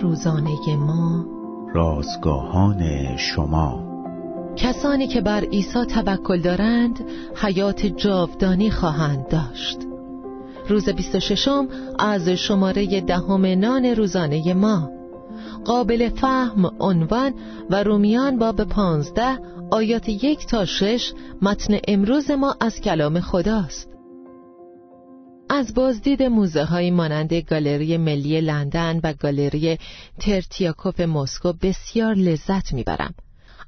روزانه ما. رازگاهان شما. کسانی که بر عیسی توکل دارند حیات جاودانی خواهند داشت. روز 26 از شماره دهم نان روزانه ما. قابل فهم عنوان و رومیان باب پانزده آیات یک تا شش متن امروز ما از کلام خداست. از بازدید موزه های مانند گالری ملی لندن و گالری ترتیاکوف مسکو بسیار لذت می‌برم.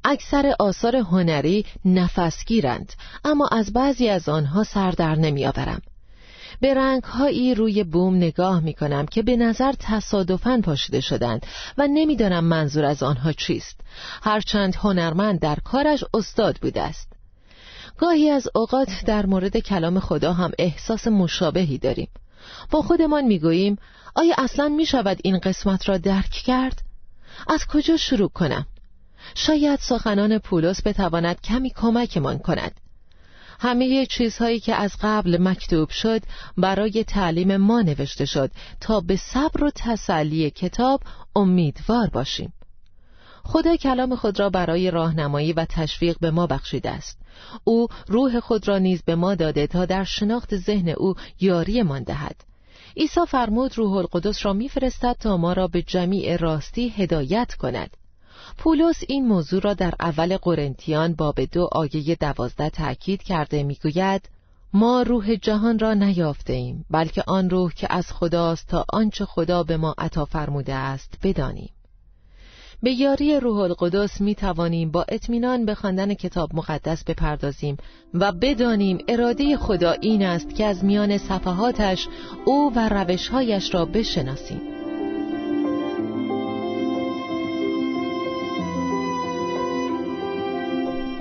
اکثر آثار هنری نفسگیرند اما از بعضی از آنها سر در نمیآورم. به رنگهایی روی بوم نگاه می کنم که به نظر تصادفاً پاشیده شدند و نمی‌دانم منظور از آنها چیست. هرچند هنرمند در کارش استاد بوده است. گاهی از اوقات در مورد کلام خدا هم احساس مشابهی داریم با خودمان می‌گوییم آیا اصلا می شود این قسمت را درک کرد؟ از کجا شروع کنم؟ شاید سخنان پولس بتواند کمی کمکمان کند همه چیزهایی که از قبل مکتوب شد برای تعلیم ما نوشته شد تا به صبر و تسلی کتاب امیدوار باشیم خدا کلام خود را برای راهنمایی و تشویق به ما بخشیده است. او روح خود را نیز به ما داده تا در شناخت ذهن او یاری من دهد. عیسی فرمود روح القدس را میفرستد تا ما را به جمیع راستی هدایت کند. پولس این موضوع را در اول قرنتیان باب دو آیه دوازده تأکید کرده می‌گوید ما روح جهان را نیافته ایم بلکه آن روح که از خداست تا آنچه خدا به ما عطا فرموده است بدانیم. به یاری روح القدس می توانیم با اطمینان به خواندن کتاب مقدس بپردازیم و بدانیم اراده خدا این است که از میان صفحاتش او و روشهایش را بشناسیم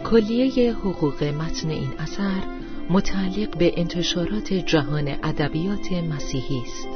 کلیه حقوق متن این اثر متعلق به انتشارات جهان ادبیات مسیحی است.